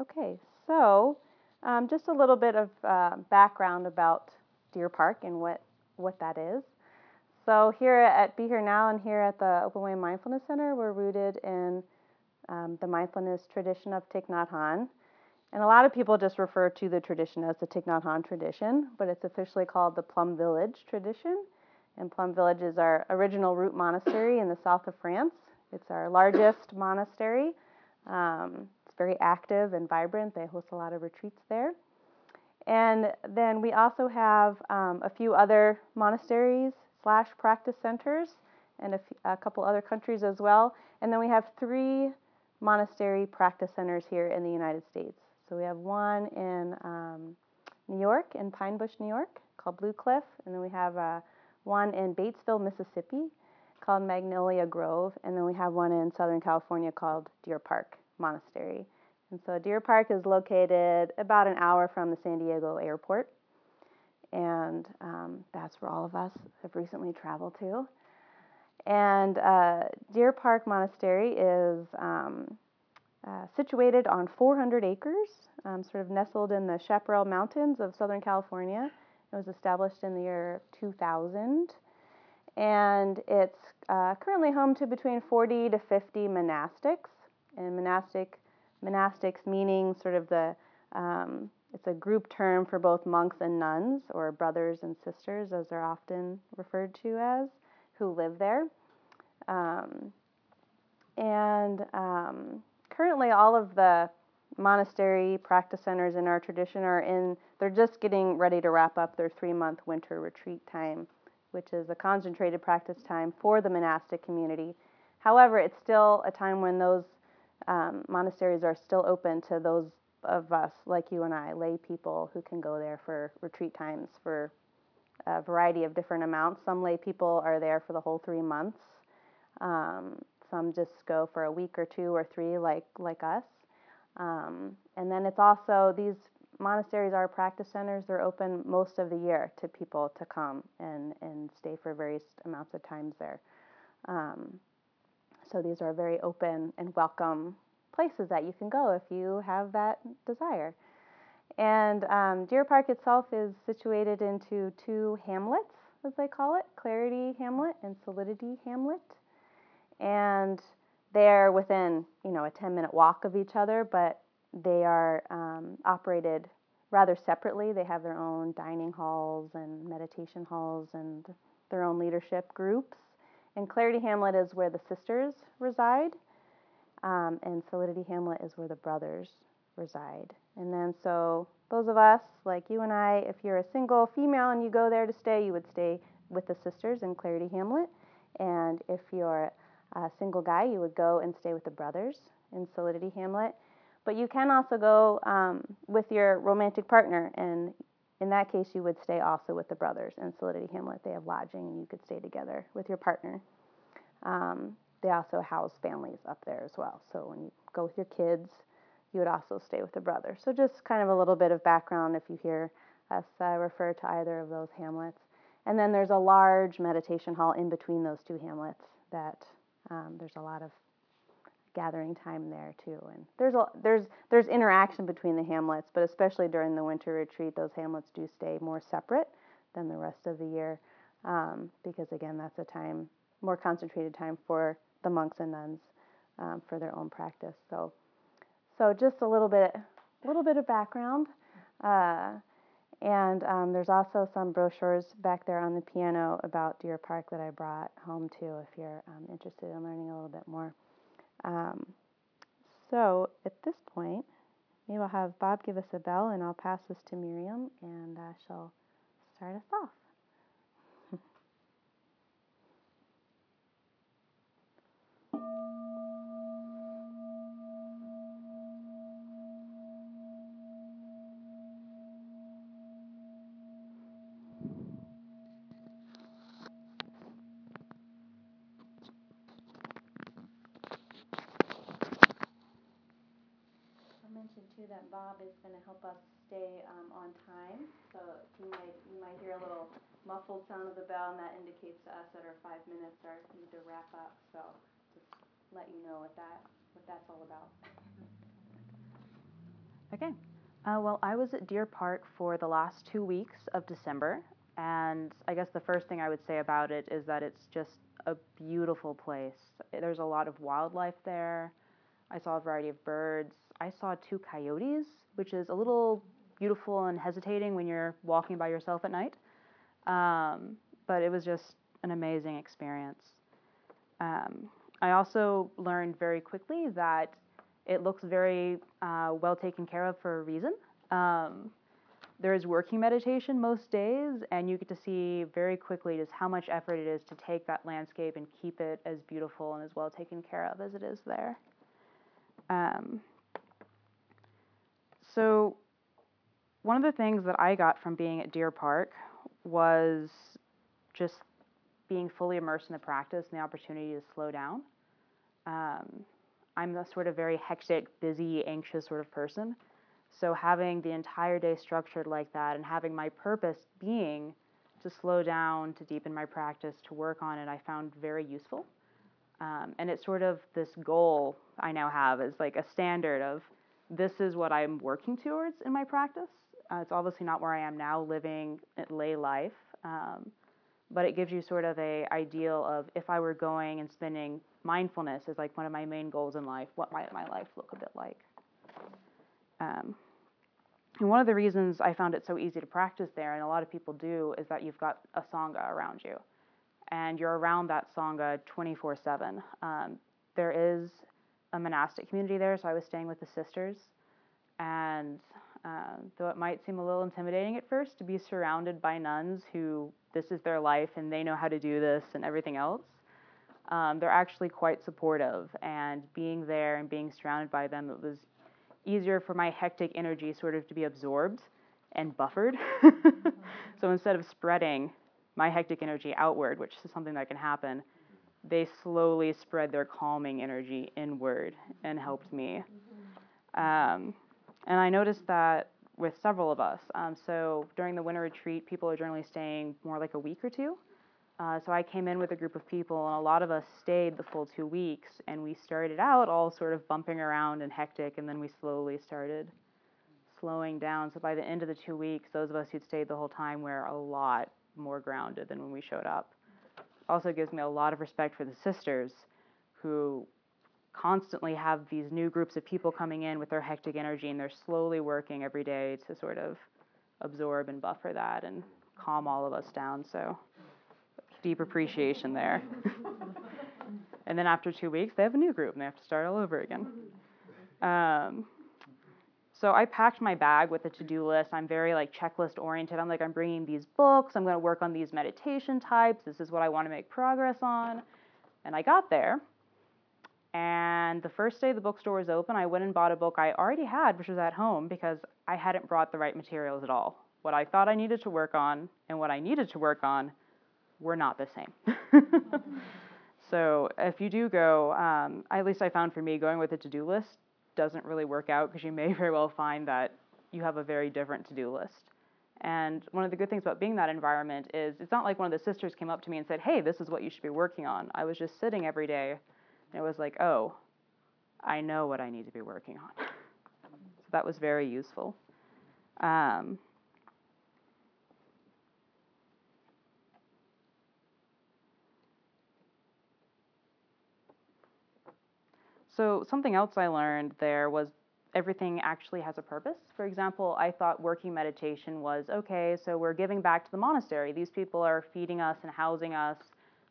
Okay, so um, just a little bit of uh, background about Deer Park and what, what that is. So here at Be Here Now and here at the Open Way Mindfulness Center, we're rooted in um, the mindfulness tradition of Thich Nhat Hanh. And a lot of people just refer to the tradition as the Thich Nhat Hanh tradition, but it's officially called the Plum Village tradition. And Plum Village is our original root monastery in the south of France. It's our largest monastery. Um, very active and vibrant. They host a lot of retreats there. And then we also have um, a few other monasteries slash practice centers and a, couple other countries as well. And then we have three monastery practice centers here in the United States. So we have one in um, New York, in Pine Bush, New York, called Blue Cliff, and then we have uh, one in Batesville, Mississippi, called Magnolia Grove, and then we have one in Southern California called Deer Park Monastery. And so Deer Park is located about an hour from the San Diego airport, and um, that's where all of us have recently traveled to. And uh, Deer Park Monastery is um, uh, situated on 400 acres, um, sort of nestled in the Chaparral Mountains of Southern California. It was established in the year 2000. And it's uh, currently home to between 40 to 50 monastics. And monastic, monastics meaning sort of the, um, it's a group term for both monks and nuns, or brothers and sisters, as they're often referred to as who live there. Um, and um, currently, all of the monastery practice centers in our tradition are in, they're just getting ready to wrap up their three month winter retreat time, which is a concentrated practice time for the monastic community. However, it's still a time when those um, monasteries are still open to those of us, like you and I, lay people who can go there for retreat times for a variety of different amounts. Some lay people are there for the whole three months. Um, some just go for a week or two or three, like like us. Um, and then it's also these monasteries are practice centers. They're open most of the year to people to come and and stay for various amounts of times there. Um, so these are very open and welcome places that you can go if you have that desire. And um, Deer Park itself is situated into two hamlets, as they call it Clarity Hamlet and Solidity Hamlet. And they're within, you know, a 10 minute walk of each other, but they are um, operated rather separately. They have their own dining halls and meditation halls and their own leadership groups. And Clarity Hamlet is where the sisters reside, um, and Solidity Hamlet is where the brothers reside. And then, so those of us, like you and I, if you're a single female and you go there to stay, you would stay with the sisters in Clarity Hamlet. And if you're a single guy, you would go and stay with the brothers in Solidity Hamlet. But you can also go um, with your romantic partner, and in that case, you would stay also with the brothers in Solidity Hamlet. They have lodging, and you could stay together with your partner. Um, they also house families up there as well. So when you go with your kids, you would also stay with the brother. So just kind of a little bit of background if you hear us uh, refer to either of those hamlets. And then there's a large meditation hall in between those two hamlets that um, there's a lot of gathering time there too. And there's a, there's there's interaction between the hamlets, but especially during the winter retreat, those hamlets do stay more separate than the rest of the year, um, because again, that's a time more concentrated time for the monks and nuns um, for their own practice. So so just a little bit, a little bit of background. Uh, and um, there's also some brochures back there on the piano about Deer Park that I brought home too, if you're um, interested in learning a little bit more. Um, so at this point, maybe I'll have Bob give us a bell, and I'll pass this to Miriam, and uh, she'll start us off. Bob is going to help us stay um, on time. So you might you might hear a little muffled sound of the bell, and that indicates to us that our five minutes are need to wrap up. So just let you know what that what that's all about. Okay. Uh, well, I was at Deer Park for the last two weeks of December, and I guess the first thing I would say about it is that it's just a beautiful place. There's a lot of wildlife there. I saw a variety of birds. I saw two coyotes, which is a little beautiful and hesitating when you're walking by yourself at night. Um, but it was just an amazing experience. Um, I also learned very quickly that it looks very uh, well taken care of for a reason. Um, there is working meditation most days, and you get to see very quickly just how much effort it is to take that landscape and keep it as beautiful and as well taken care of as it is there. Um, so, one of the things that I got from being at Deer Park was just being fully immersed in the practice and the opportunity to slow down. Um, I'm a sort of very hectic, busy, anxious sort of person. So having the entire day structured like that and having my purpose being to slow down, to deepen my practice, to work on it, I found very useful. Um, and it's sort of this goal I now have is like a standard of this is what I'm working towards in my practice. Uh, it's obviously not where I am now, living lay life, um, but it gives you sort of a ideal of if I were going and spending mindfulness as like one of my main goals in life, what might my life look a bit like? Um, and one of the reasons I found it so easy to practice there, and a lot of people do, is that you've got a sangha around you, and you're around that sangha 24 um, 7. There is a monastic community there, so I was staying with the sisters. And um, though it might seem a little intimidating at first to be surrounded by nuns who this is their life and they know how to do this and everything else, um, they're actually quite supportive. And being there and being surrounded by them, it was easier for my hectic energy sort of to be absorbed and buffered. so instead of spreading my hectic energy outward, which is something that can happen, they slowly spread their calming energy inward and helped me. Um, and I noticed that with several of us. Um, so during the winter retreat, people are generally staying more like a week or two. Uh, so I came in with a group of people, and a lot of us stayed the full two weeks. And we started out all sort of bumping around and hectic, and then we slowly started slowing down. So by the end of the two weeks, those of us who'd stayed the whole time were a lot more grounded than when we showed up also gives me a lot of respect for the sisters who constantly have these new groups of people coming in with their hectic energy and they're slowly working every day to sort of absorb and buffer that and calm all of us down. So, deep appreciation there. and then after two weeks, they have a new group and they have to start all over again. Um, so I packed my bag with a to-do list. I'm very like checklist oriented. I'm like I'm bringing these books. I'm going to work on these meditation types. This is what I want to make progress on. And I got there. And the first day the bookstore was open, I went and bought a book I already had, which was at home because I hadn't brought the right materials at all. What I thought I needed to work on and what I needed to work on were not the same. so if you do go, um, at least I found for me, going with a to do list doesn't really work out because you may very well find that you have a very different to do list. And one of the good things about being that environment is it's not like one of the sisters came up to me and said, Hey, this is what you should be working on. I was just sitting every day and it was like, Oh, I know what I need to be working on. so that was very useful. Um, So something else I learned there was everything actually has a purpose. For example, I thought working meditation was okay, so we're giving back to the monastery. These people are feeding us and housing us,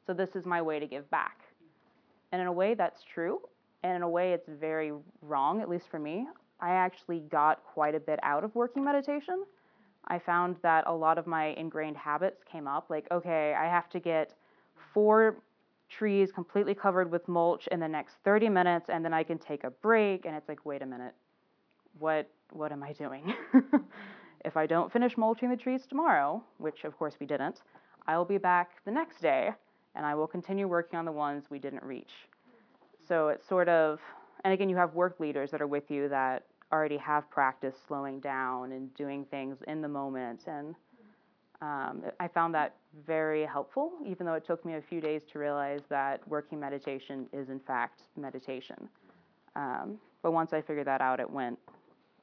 so this is my way to give back. And in a way, that's true. And in a way, it's very wrong, at least for me. I actually got quite a bit out of working meditation. I found that a lot of my ingrained habits came up like, okay, I have to get four trees completely covered with mulch in the next 30 minutes and then I can take a break and it's like wait a minute. What what am I doing? If I don't finish mulching the trees tomorrow which of course we didn't I'll be back the next day and I will continue working on the ones we didn't reach. So it's sort of and again you have work leaders that are with you that already have practice slowing down and doing things in the moment and um, I found that very helpful, even though it took me a few days to realize that working meditation is, in fact, meditation. Um, but once I figured that out, it went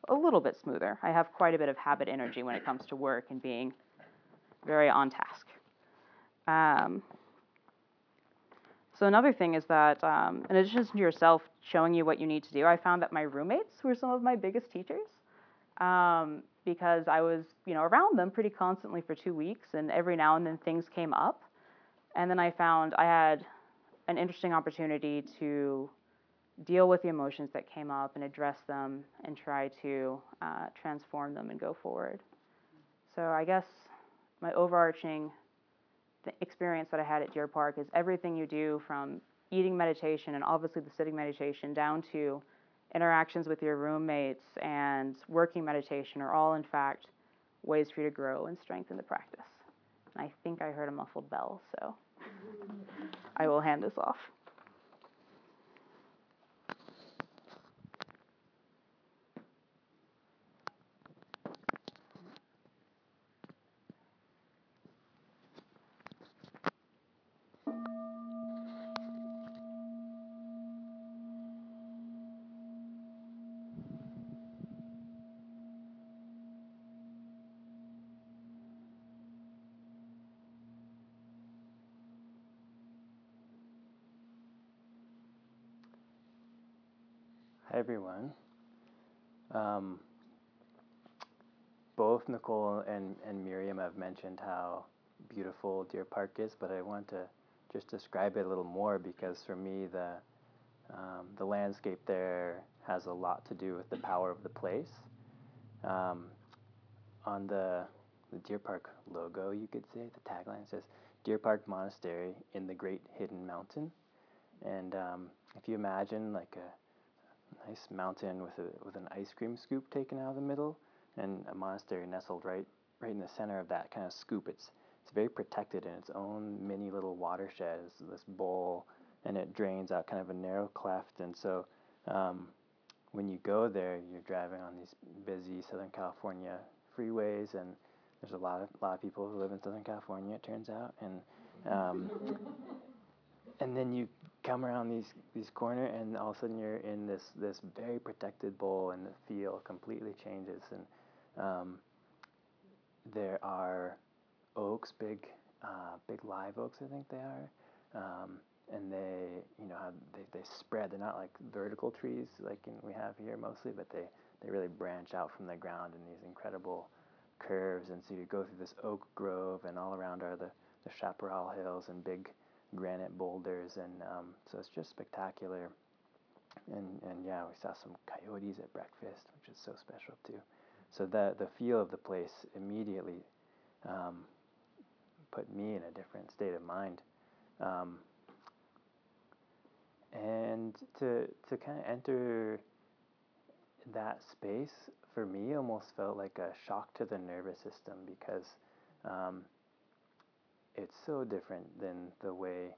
a little bit smoother. I have quite a bit of habit energy when it comes to work and being very on task. Um, so another thing is that, um, in addition to yourself showing you what you need to do, I found that my roommates were some of my biggest teachers. Um, because I was, you know, around them pretty constantly for two weeks, and every now and then things came up. And then I found I had an interesting opportunity to deal with the emotions that came up and address them and try to uh, transform them and go forward. So I guess my overarching experience that I had at Deer Park is everything you do from eating meditation and obviously the sitting meditation down to interactions with your roommates and working meditation are all in fact ways for you to grow and strengthen the practice. And I think I heard a muffled bell, so I will hand this off. Everyone. Um, both Nicole and, and Miriam have mentioned how beautiful Deer Park is, but I want to just describe it a little more because for me, the, um, the landscape there has a lot to do with the power of the place. Um, on the, the Deer Park logo, you could say, the tagline says Deer Park Monastery in the Great Hidden Mountain. And um, if you imagine like a nice mountain with a with an ice cream scoop taken out of the middle, and a monastery nestled right right in the center of that kind of scoop. It's it's very protected in its own mini little watershed. It's this bowl, and it drains out kind of a narrow cleft. And so, um, when you go there, you're driving on these busy Southern California freeways, and there's a lot of lot of people who live in Southern California. It turns out, and um, and then you come around these these corner and all of a sudden you're in this this very protected bowl and the feel completely changes. And um, there are oaks big uh, big live oaks I think they are. Um, and they you know they, they spread. They're not like vertical trees like in, we have here mostly but they they really branch out from the ground in these incredible curves. And so you go through this oak grove and all around are the the chaparral hills and big granite boulders, and um, so it's just spectacular. And and yeah, we saw some coyotes at breakfast, which is so special too. So the the feel of the place immediately um, put me in a different state of mind. Um, and to to kind of enter that space for me almost felt like a shock to the nervous system because um, it's so different than the way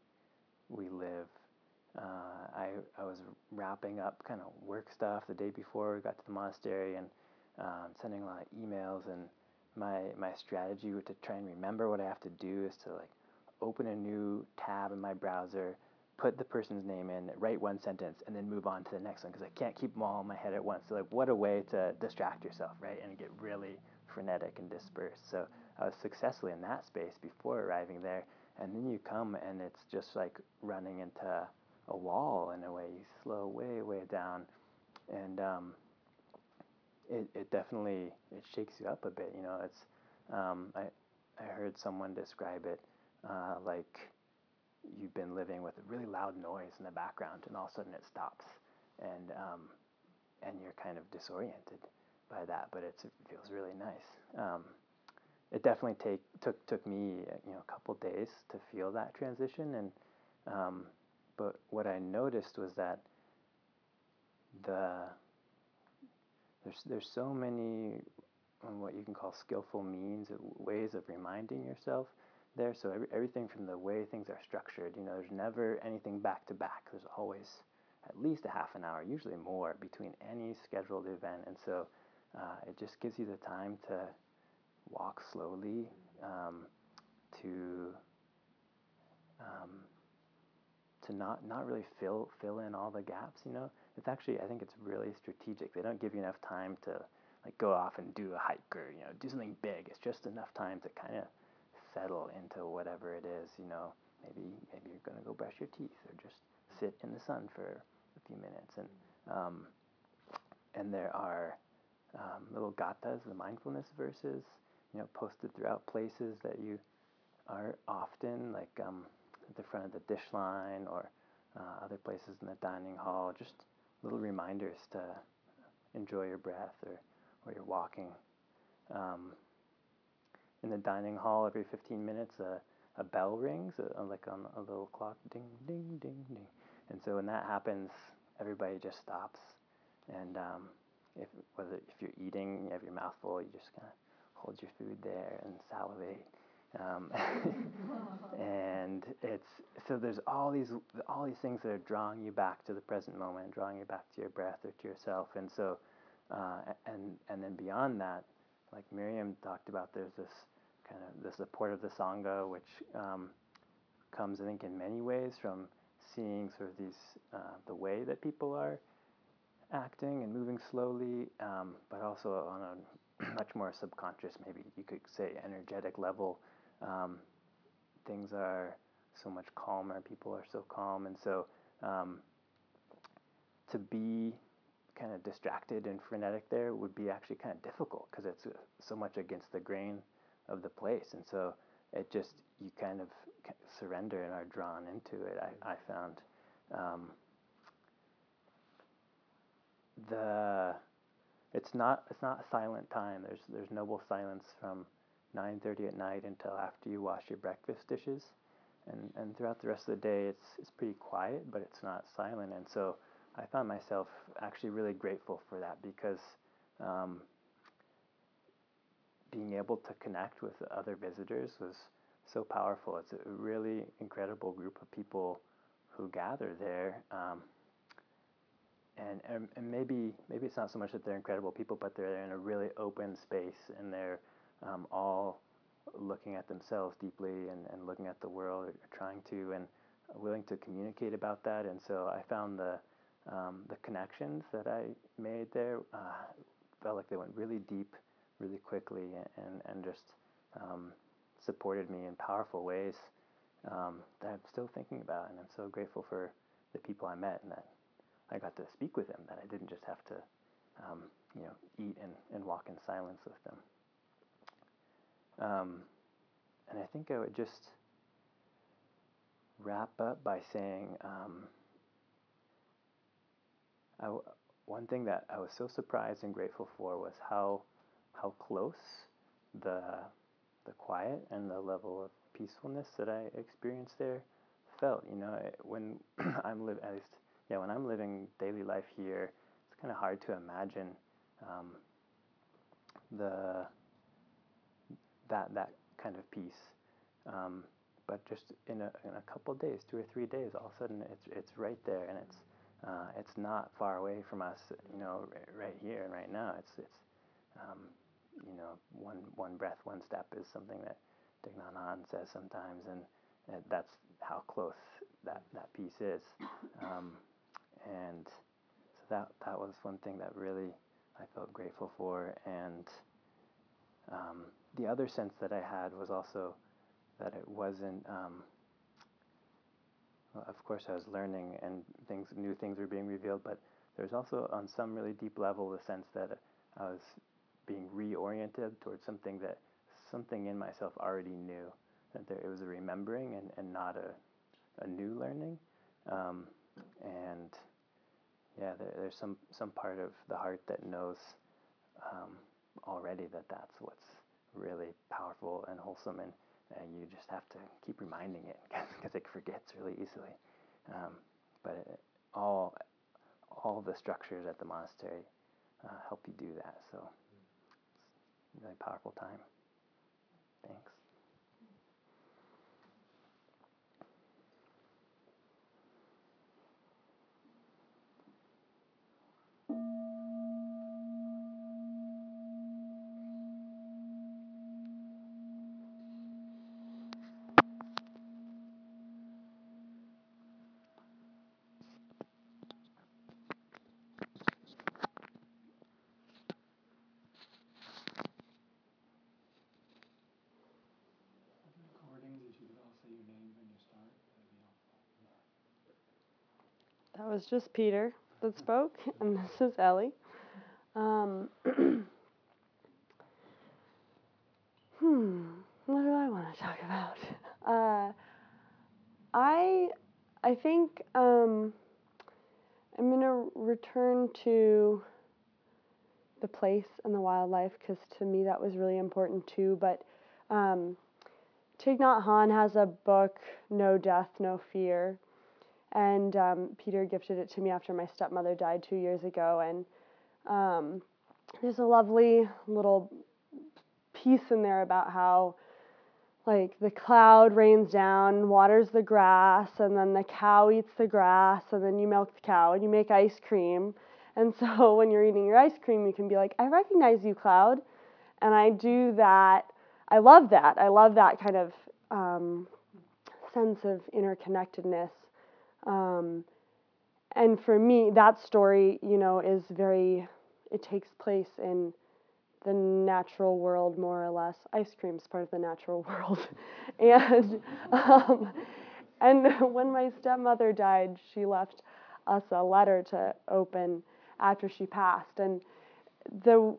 we live. Uh, I, I was wrapping up kind of work stuff the day before we got to the monastery and um, sending a lot of emails. And my, my strategy to try and remember what I have to do is to like open a new tab in my browser, put the person's name in, write one sentence, and then move on to the next one because I can't keep them all in my head at once. So like, what a way to distract yourself, right? And get really frenetic and dispersed. So Was successfully in that space before arriving there. And then you come and it's just like running into a wall in a way. You slow way, way down. And um, it, it definitely, it shakes you up a bit. You know, it's, um, I, I heard someone describe it uh, like you've been living with a really loud noise in the background and all of a sudden it stops. And, um, and you're kind of disoriented by that, but it feels really nice. It definitely take took took me you know a couple days to feel that transition. And um, but what I noticed was that the there's there's so many um, what you can call skillful means ways of reminding yourself there. So every, everything from the way things are structured you know there's never anything back to back. There's always at least a half an hour usually more between any scheduled event. And so uh, it just gives you the time to walk slowly, um, to um, to not not really fill fill in all the gaps. You know, it's actually I think it's really strategic. They don't give you enough time to like go off and do a hike or you know do something big. It's just enough time to kind of settle into whatever it is. You know, maybe maybe you're gonna go brush your teeth or just sit in the sun for a few minutes and um, and there are um, little gathas, the mindfulness verses, you know, posted throughout places that you are often, like um, at the front of the dish line or uh, other places in the dining hall, just little reminders to enjoy your breath or, or your walking. Um, in the dining hall, every 15 minutes, a, a bell rings, a, like on a little clock, ding, ding, ding, ding. And so when that happens, everybody just stops. And um, if, whether if you're eating, you have your mouth full, you just kind of hold your food there and salivate. Um, and it's so there's all these all these things that are drawing you back to the present moment, drawing you back to your breath or to yourself. And so, uh, and and then beyond that, like Miriam talked about, there's this kind of the support of the sangha, which um, comes, I think, in many ways from seeing sort of these uh, the way that people are acting and moving slowly, um, but also on a much more subconscious, maybe you could say, energetic level. Um, things are so much calmer. People are so calm, and so um, to be kind of distracted and frenetic there would be actually kind of difficult because it's uh, so much against the grain of the place, and so it just you kind of surrender and are drawn into it. I, I found. Um, the it's not it's not silent time. There's there's noble silence from 9:30 at night until after you wash your breakfast dishes, and and throughout the rest of the day it's it's pretty quiet, but it's not silent. And so I found myself actually really grateful for that because um, being able to connect with other visitors was so powerful. It's a really incredible group of people who gather there. Um, and, and, and maybe maybe it's not so much that they're incredible people, but they're in a really open space and they're um, all looking at themselves deeply and, and looking at the world, or trying to and willing to communicate about that. And so I found the um, the connections that I made there uh, felt like they went really deep, really quickly, and and just um, supported me in powerful ways um, that I'm still thinking about. And I'm so grateful for the people I met in that I got to speak with them, that I didn't just have to, um, you know, eat and, and walk in silence with them. Um, and I think I would just wrap up by saying um, one thing that I was so surprised and grateful for was how how close the the quiet and the level of peacefulness that I experienced there felt. You know, when I'm live at least yeah, when I'm living daily life here, it's kind of hard to imagine um, the that that kind of peace. Um, but just in a, in a couple days, two or three days, all of a sudden it's it's right there, and it's uh, it's not far away from us. You know, right here and right now. It's it's um, you know one one breath, one step is something that Thich Nhat says sometimes, and, and that's how close that that peace is. Um, and so that that was one thing that really I felt grateful for. And um, the other sense that I had was also that it wasn't. Um, well, of course, I was learning, and things, new things were being revealed. But there's also, on some really deep level, the sense that I was being reoriented towards something that something in myself already knew. That there, it was a remembering and, and not a, a new learning. Um, and yeah, there, there's some, some part of the heart that knows um, already that that's what's really powerful and wholesome, and, and you just have to keep reminding it because it forgets really easily. Um, but it, all, all the structures at the monastery uh, help you do that. So it's a really powerful time. Thanks. Was just Peter that spoke, and this is Ellie. Um, hmm, what do I want to talk about? Uh, I, I think um, I'm going to return to the place and the wildlife because to me that was really important too. But um, Thich Nhat Hanh has a book, No Death, No Fear. And um, Peter gifted it to me after my stepmother died two years ago. And um, there's a lovely little piece in there about how like the cloud rains down, waters the grass, and then the cow eats the grass, and then you milk the cow and you make ice cream. And so when you're eating your ice cream, you can be like, I recognize you, cloud. And I do that. I love that. I love that kind of um, sense of interconnectedness. Um, and for me, that story, you know, is very, it takes place in the natural world, more or less. Ice cream is part of the natural world. and, um, and when my stepmother died, she left us a letter to open after she passed. And the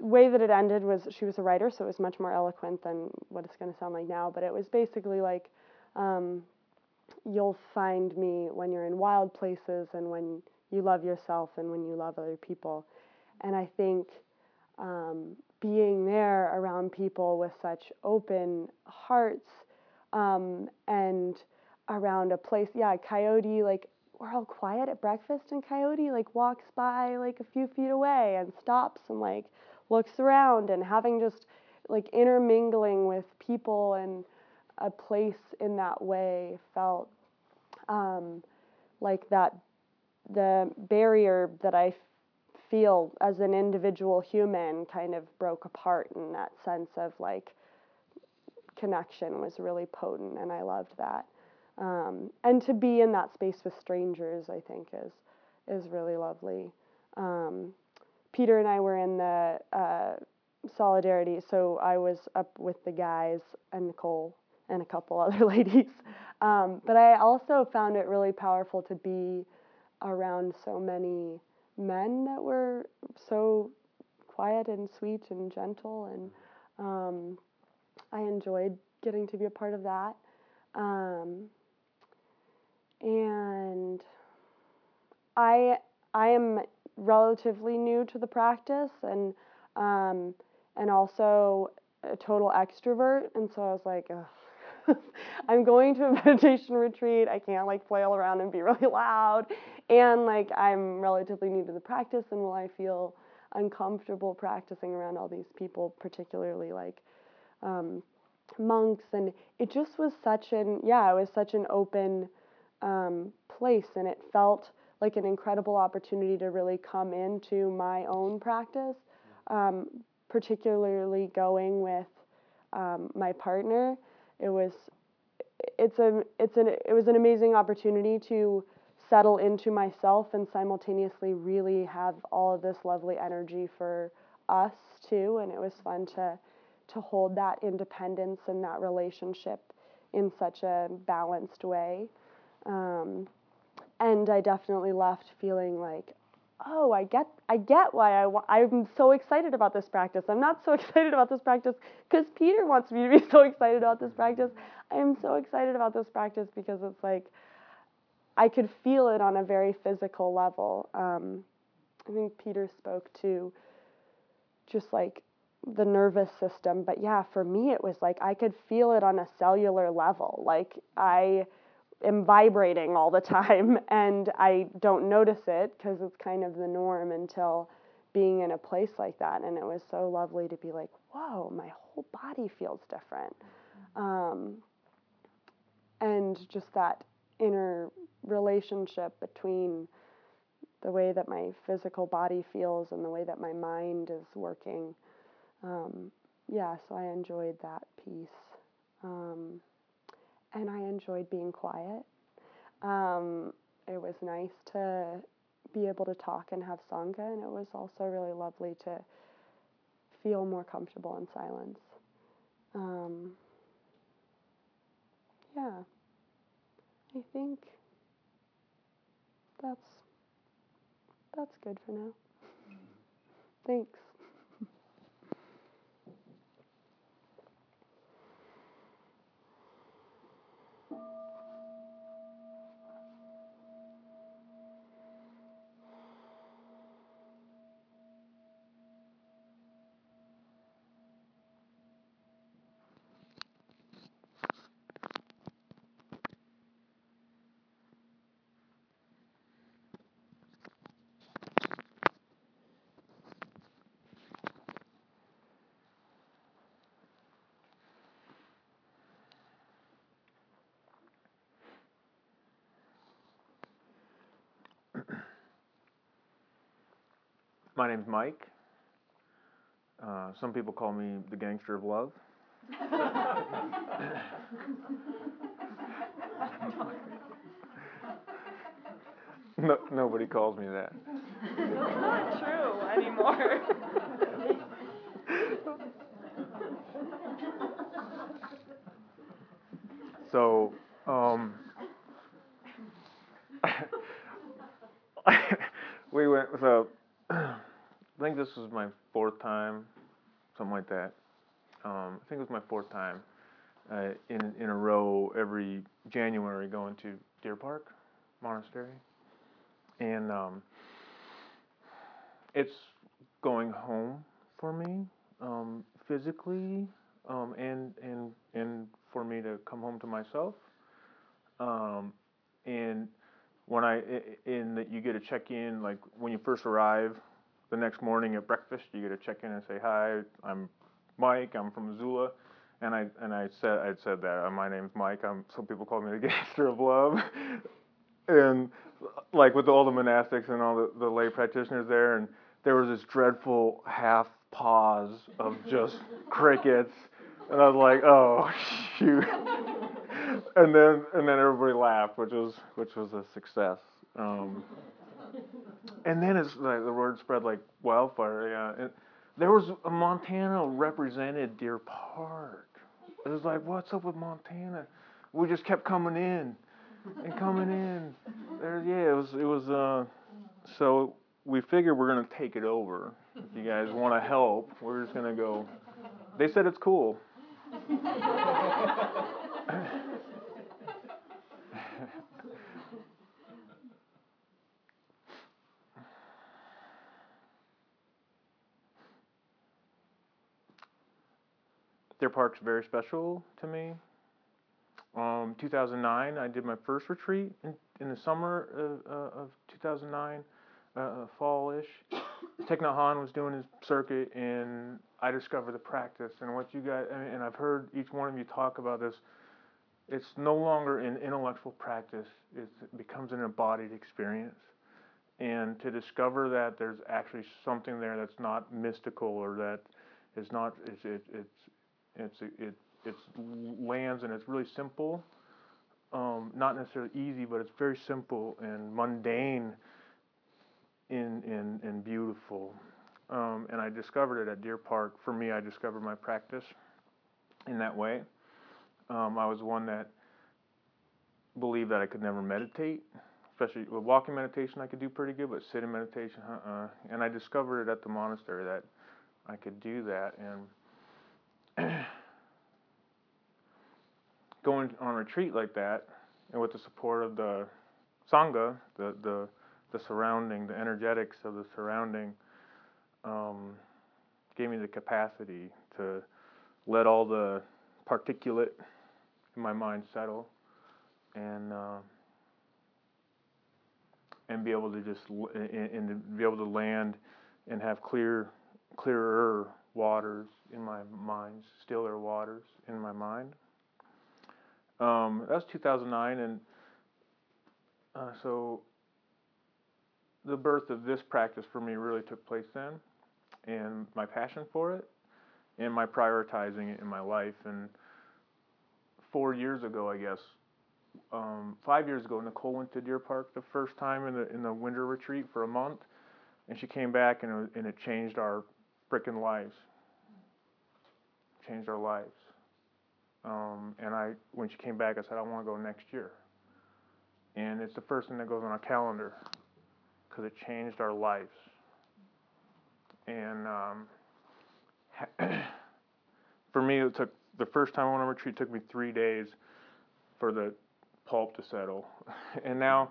way that it ended was she was a writer, so it was much more eloquent than what it's going to sound like now. But it was basically like, um, you'll find me when you're in wild places and when you love yourself and when you love other people. And I think um, being there around people with such open hearts um, and around a place, yeah, Coyote, like we're all quiet at breakfast and Coyote like walks by like a few feet away and stops and like looks around and having just like intermingling with people and a place in that way felt um, like that the barrier that I feel as an individual human kind of broke apart in that sense of like connection was really potent and I loved that. Um, and to be in that space with strangers, I think, is is really lovely. Um, Peter and I were in the uh, solidarity, so I was up with the guys and Nicole and a couple other ladies. Um, but I also found it really powerful to be around so many men that were so quiet and sweet and gentle, and um, I enjoyed getting to be a part of that. Um, and I I am relatively new to the practice and um, and also a total extrovert, and so I was like. I'm going to a meditation retreat. I can't like flail around and be really loud. And like I'm relatively new to the practice and will I feel uncomfortable practicing around all these people, particularly like um, monks. And it just was such an, yeah, it was such an open um, place, and it felt like an incredible opportunity to really come into my own practice, um, particularly going with um, my partner. It was it's a it's an it was an amazing opportunity to settle into myself and simultaneously really have all of this lovely energy for us too. And it was fun to to hold that independence and that relationship in such a balanced way. Um, and I definitely left feeling like, oh, I get, I get why I wa- I'm so excited about this practice. I'm not so excited about this practice because Peter wants me to be so excited about this practice. I am so excited about this practice because it's like I could feel it on a very physical level. Um, I think Peter spoke to just like the nervous system, but yeah, for me it was like I could feel it on a cellular level. Like I am vibrating all the time and I don't notice it because it's kind of the norm until being in a place like that. And it was so lovely to be like, whoa, my whole body feels different. Um, and just that inner relationship between the way that my physical body feels and the way that my mind is working. Um, yeah, so I enjoyed that piece. Um, and I enjoyed being quiet. Um, it was nice to be able to talk and have sangha, and it was also really lovely to feel more comfortable in silence. Um, yeah, I think that's that's good for now. Thanks. My name's Mike. Uh, some people call me the gangster of love. no, nobody calls me that. That's not true anymore. So, um, we went. So, I think this was my fourth time, something like that. Um, I think it was my fourth time uh, in in a row every January going to Deer Park Monastery, and um, it's going home for me um, physically um, and and and for me to come home to myself. Um, and when I in that you get a check in like when you first arrive the next morning at breakfast you get to check in and say hi I'm Mike I'm from Missoula. And I and I said I'd said that uh, my name's Mike I'm some people call me the gangster of love. And like with all the monastics and all the, the lay practitioners there and there was this dreadful half pause of just crickets. And I was like oh shoot. And then and then everybody laughed, which was which was a success. Um, and then it's like the word spread like wildfire. Yeah, and there was a Montana represented Deer Park. It was like, what's up with Montana? We just kept coming in and coming in. There, yeah, it was it was. Uh, so we figured we're gonna take it over. If you guys want to help, we're just gonna go. They said it's cool. Deer Park's very special to me. Um, 2009, I did my first retreat in, in the summer of, uh, of 2009, uh, uh, fall-ish. Thich Nhat was doing his circuit, and I discovered the practice. And what you guys, and, I've heard each one of you talk about this. It's no longer an intellectual practice; it becomes an embodied experience. And to discover that there's actually something there that's not mystical or that is not, it's, it, it's it's it it's lands and it's really simple. Um, not necessarily easy, but it's very simple and mundane in in and beautiful. Um, and I discovered it at Deer Park. For me, I discovered my practice in that way. Um, I was one that believed that I could never meditate, especially with walking meditation. I could do pretty good, but sitting meditation, uh-uh. And I discovered it at the monastery that I could do that, and going on retreat like that, and with the support of the sangha, the the the surrounding, the energetics of the surrounding, um, gave me the capacity to let all the particulate in my mind settle, and uh, and be able to just and, and be able to land and have clear, clearer waters in my mind, stiller waters in my mind. Um, that was 2009, and uh, so the birth of this practice for me really took place then, and my passion for it, and my prioritizing it in my life. And four years ago, I guess, um, five years ago, Nicole went to Deer Park the first time in the in the winter retreat for a month, and she came back, and it, and it changed our freaking lives changed our lives. Um, and I, when she came back, I said, I want to go next year. And it's the first thing that goes on our calendar because it changed our lives. And um, for me, it took the first time I went on retreat took me three days for the pulp to settle, and now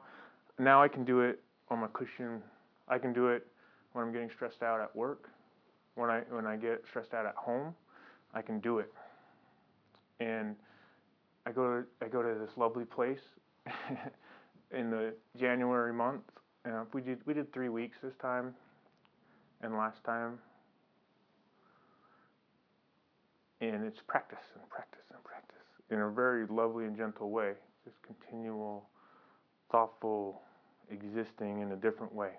now I can do it on my cushion. I can do it when I'm getting stressed out at work. When I when I get stressed out at home, I can do it. And I go to I go to this lovely place in the January month. And we did we did three weeks this time, and last time. And it's practice and practice and practice in a very lovely and gentle way. Just continual, thoughtful existing in a different way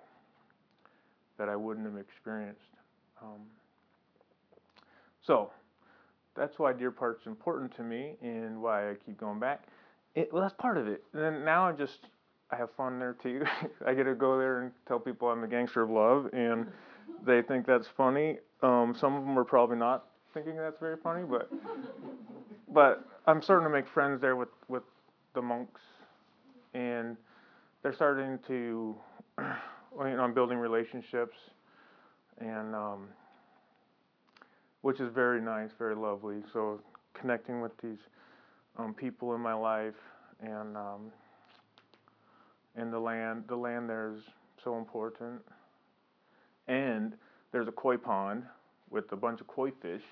that I wouldn't have experienced. Um, so that's why Deer Park's important to me and why I keep going back. It, well, that's part of it. And then now I just I have fun there too. I get to go there and tell people I'm the gangster of love, and they think that's funny. Um, some of them are probably not thinking that's very funny, but but I'm starting to make friends there with with the monks, and they're starting to. You know, I'm building relationships, and um, which is very nice, very lovely. So connecting with these um, people in my life, and um, and the land, the land there is so important. And there's a koi pond with a bunch of koi fish,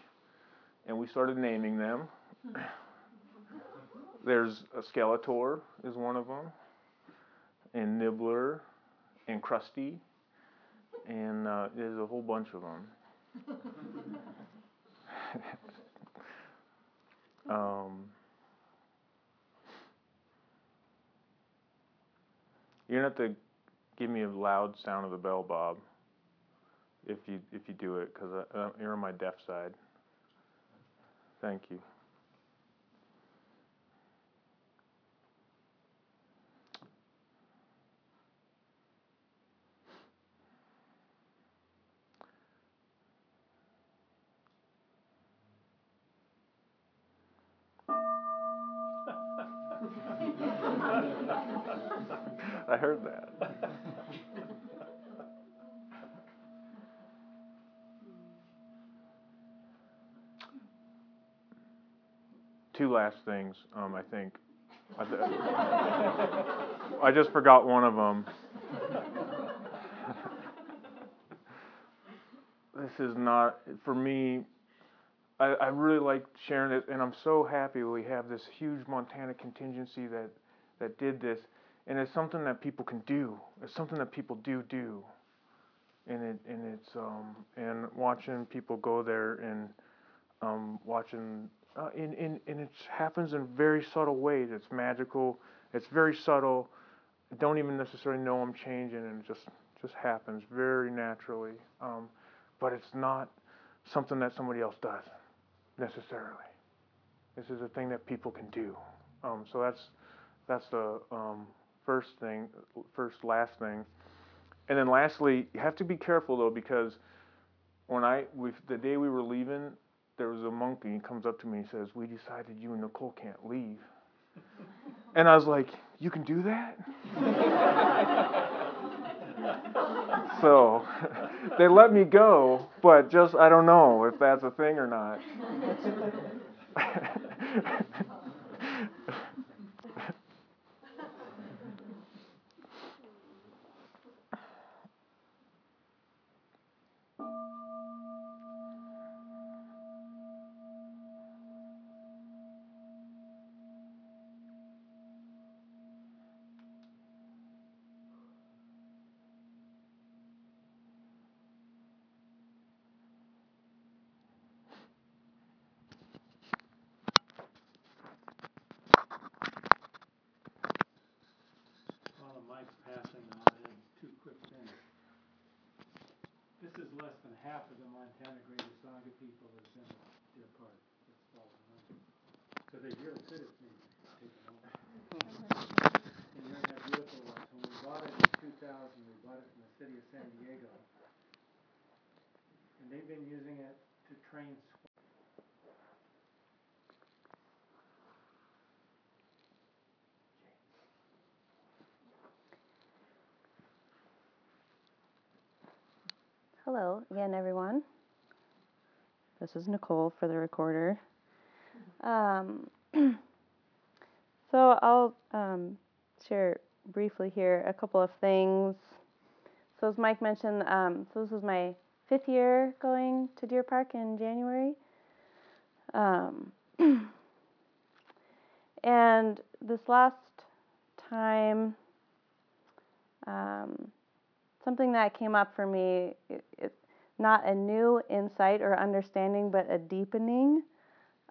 and we started naming them. there's a Skeletor is one of them, and Nibbler and Krusty, and uh, there's a whole bunch of them. um, you're gonna have to give me a loud sound of the bell, Bob. If you if you do it, because uh, you're on my deaf side. Thank you. I heard that. Two last things, um, I think. I, I just forgot one of them. this is not, for me, I, I really like sharing it, and I'm so happy we have this huge Montana contingency that, that did this and it's something that people can do. It's something that people do do, and it and it's um and watching people go there and um watching uh, and, and and it happens in very subtle ways. It's magical. It's very subtle. Don't even necessarily know I'm changing, and it just just happens very naturally. Um, but it's not something that somebody else does necessarily. This is a thing that people can do. Um, so that's that's the um, first thing, first last thing, and then lastly, you have to be careful though because when I we the day we were leaving, there was a monkey. He comes up to me and says, "We decided you and Nicole can't leave," and I was like, "You can do that." so they let me go, but just I don't know if that's a thing or not. This is less than half of the Montana Greater Sangha people that's in Deer Park. That's false number. So they really could have been taken over. And then that beautiful was, when we bought it in two thousand, we bought it from the city of San Diego. And they've been using it to train hello again, everyone. This is Nicole for the recorder. Um, so I'll um, share briefly here a couple of things. So as Mike mentioned, um, so this is my fifth year going to Deer Park in January. Um, and this last time, um, something that came up for me, it, not a new insight or understanding, but a deepening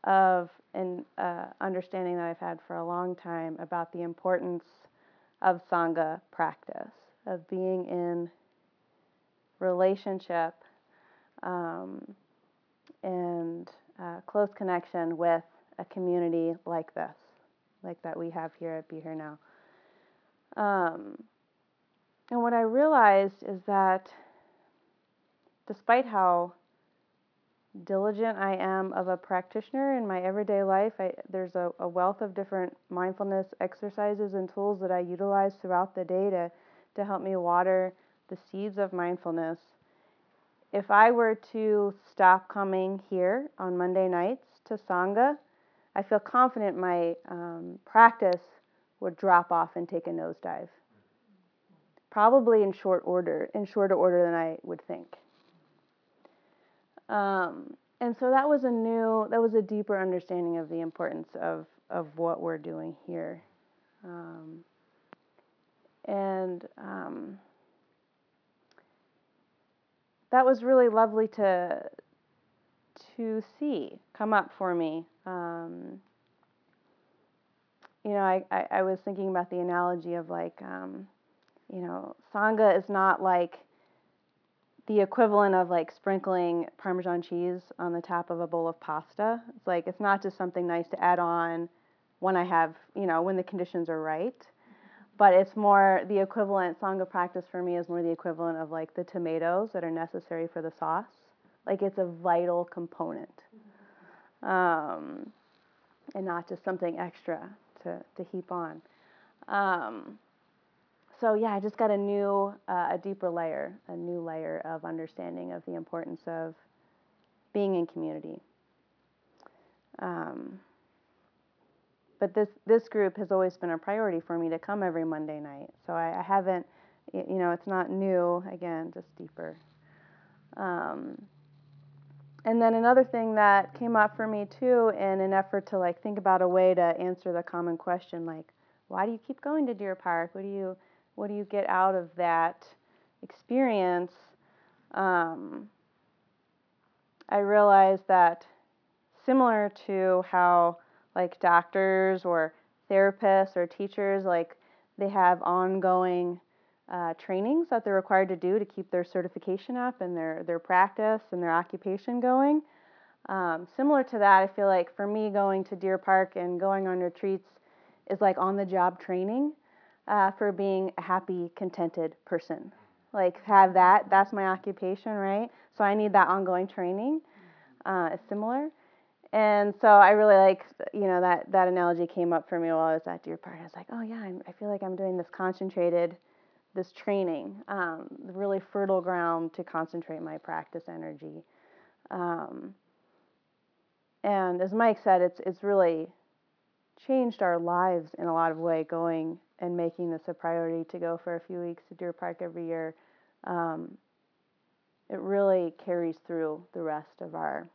of an uh, understanding that I've had for a long time about the importance of Sangha practice, of being in relationship um, and uh, close connection with a community like this, like that we have here at Be Here Now. Um, and what I realized is that despite how diligent I am of a practitioner in my everyday life, I, there's a, a, wealth of different mindfulness exercises and tools that I utilize throughout the day to, to help me water the seeds of mindfulness. If I were to stop coming here on Monday nights to Sangha, I feel confident my um, practice would drop off and take a nosedive. Probably in short order, in shorter order than I would think. Um, and so that was a new, that was a deeper understanding of the importance of, of what we're doing here. Um, and um, that was really lovely to, to see come up for me. Um, you know, I, I, I, was thinking about the analogy of like, um, you know, Sangha is not like the equivalent of like sprinkling Parmesan cheese on the top of a bowl of pasta. It's like it's not just something nice to add on when I have, you know, when the conditions are right. But it's more the equivalent, Sangha practice for me is more the equivalent of like the tomatoes that are necessary for the sauce. Like it's a vital component. Um, and not just something extra to, to heap on. Um, so yeah, I just got a new, uh, a deeper layer, a new layer of understanding of the importance of being in community. Um, but this this group has always been a priority for me to come every Monday night. So I, I haven't, you know, it's not new. Again, just deeper. Um, and then another thing that came up for me too, in an effort to like think about a way to answer the common question, like, why do you keep going to Deer Park? What do you what do you get out of that experience? Um, I realized that similar to how like doctors or therapists or teachers like they have ongoing uh, trainings that they're required to do to keep their certification up and their, their practice and their occupation going. Um, similar to that, I feel like for me, going to Deer Park and going on retreats is like on the job training uh, for being a happy, contented person. Like, have that, that's my occupation, right? So I need that ongoing training. Uh, similar. And so I really like, you know, that, that analogy came up for me while I was at Deer Park. I was like, oh, yeah, I'm, i feel like I'm doing this concentrated, this training, um, really fertile ground to concentrate my practice energy. Um, and as Mike said, it's, it's really changed our lives in a lot of way going and making this a priority to go for a few weeks to Deer Park every year, um, it really carries through the rest of our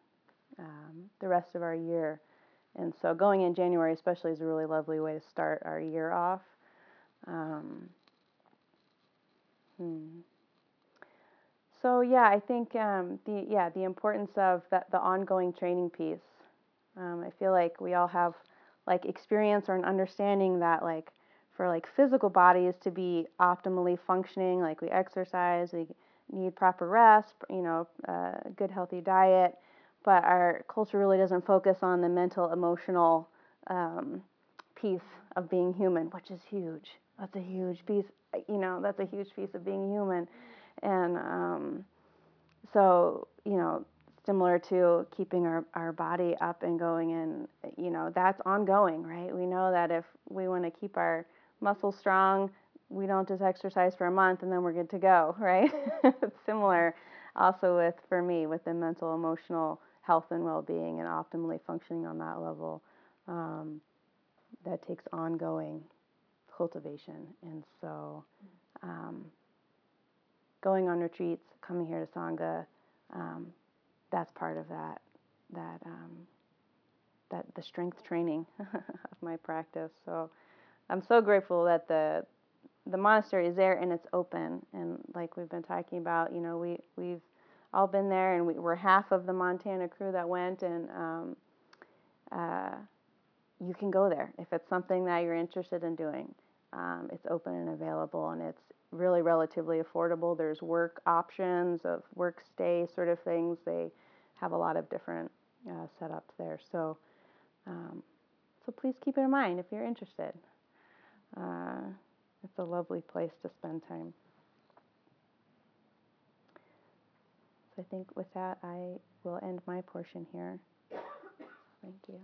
um, the rest of our year. And so going in January especially is a really lovely way to start our year off. Um, hmm. So yeah, I think um, the yeah the importance of that the ongoing training piece. Um, I feel like we all have like experience or an understanding that like for like physical bodies to be optimally functioning, like we exercise, we need proper rest, you know, uh, good healthy diet, but our culture really doesn't focus on the mental, emotional um, piece of being human, which is huge. That's a huge piece, you know, that's a huge piece of being human. And um, so, you know, similar to keeping our, our body up and going and, you know, that's ongoing, right? We know that if we want to keep our muscles strong, we don't just exercise for a month and then we're good to go, right? it's similar. also with for me with the mental emotional health and well-being and optimally functioning on that level um, that takes ongoing cultivation and so um, going on retreats coming here to sangha um, that's part of that that um, that the strength training of my practice. So i'm so grateful that the the monastery is there and it's open. And like we've been talking about you know we we've all been there and we were half of the montana crew that went. And um, uh, you can go there if it's something that you're interested in doing. Um, it's open and available and it's really relatively affordable there's work options of work stay sort of things they have a lot of different uh, setups there so um, so please keep it in mind if you're interested uh, it's a lovely place to spend time. So I think with that, I will end my portion here. Thank you.